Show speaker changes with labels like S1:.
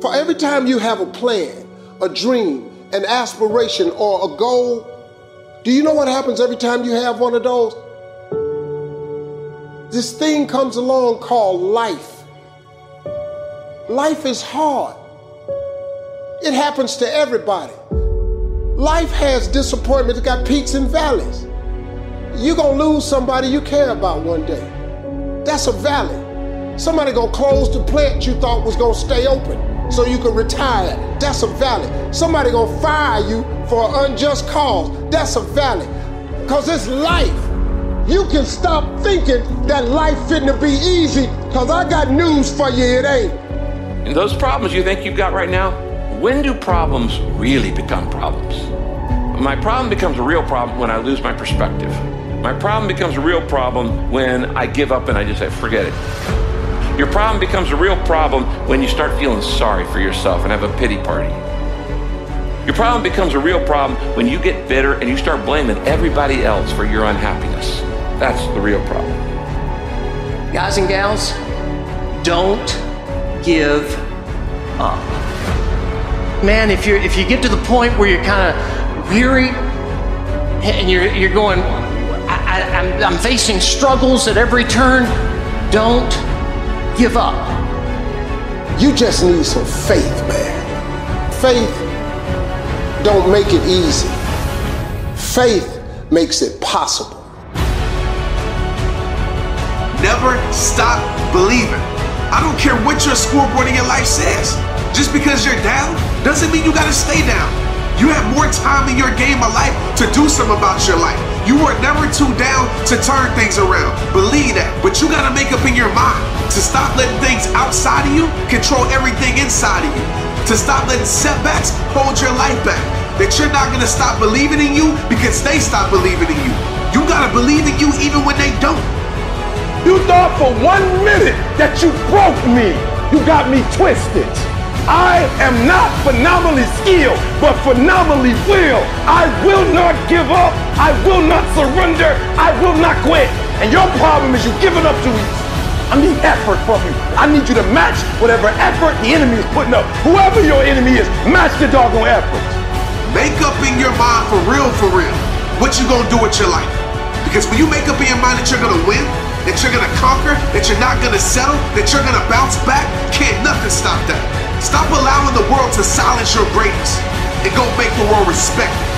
S1: For every time you have a plan, a dream, an aspiration, or a goal, do you know what happens every time you have one of those? This thing comes along called life. Life is hard. It happens to everybody. Life has disappointments, it's got peaks and valleys. You're gonna lose somebody you care about one day. That's a valley. Somebody gonna close the plant you thought was gonna stay open so you can retire. That's a valley. Somebody gonna fire you for an unjust cause. That's a valley. Cause it's life. You can stop thinking that life fitting to be easy, cause I got news for you, it ain't.
S2: And those problems you think you've got right now, when do problems really become problems? My problem becomes a real problem when I lose my perspective. My problem becomes a real problem when I give up and I just say, forget it. Your problem becomes a real problem when you start feeling sorry for yourself and have a pity party. Your problem becomes a real problem when you get bitter and you start blaming everybody else for your unhappiness. That's the real problem.
S3: Guys and gals, don't give up man, if you if you get to the point where you're kind of weary and you're you're going, I, am I'm, I'm facing struggles at every turn, don't give up.
S1: You just need some faith, man. Faith don't make it easy. Faith makes it possible.
S4: Never stop believing. I don't care what your scoreboard in your life says. Just because you're down doesn't mean you gotta stay down. Time in your game of life to do something about your life. You are never too down to turn things around. Believe that. But you gotta make up in your mind to stop letting things outside of you control everything inside of you. To stop letting setbacks hold your life back. That you're not gonna stop believing in you because they stop believing in you. You gotta believe in you even when they don't.
S5: You thought for one minute that you broke me. You got me twisted. I am not phenomenally skilled, but phenomenally will. I will not give up. I will not surrender. I will not quit. And your problem is you giving up too easy. I need effort from you. I need you to match whatever effort the enemy is putting up. Whoever your enemy is, match the doggone effort.
S4: Make up in your mind for real, for real, what you gonna do with your life. Because when you make up in your mind that you're gonna win, that you're gonna conquer, that you're not gonna settle, that you're gonna bounce back, can't respect.